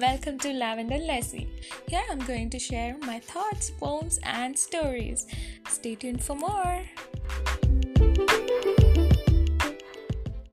welcome to Lavender Lassie. Here I'm going to share my thoughts, poems, and stories. Stay tuned for more.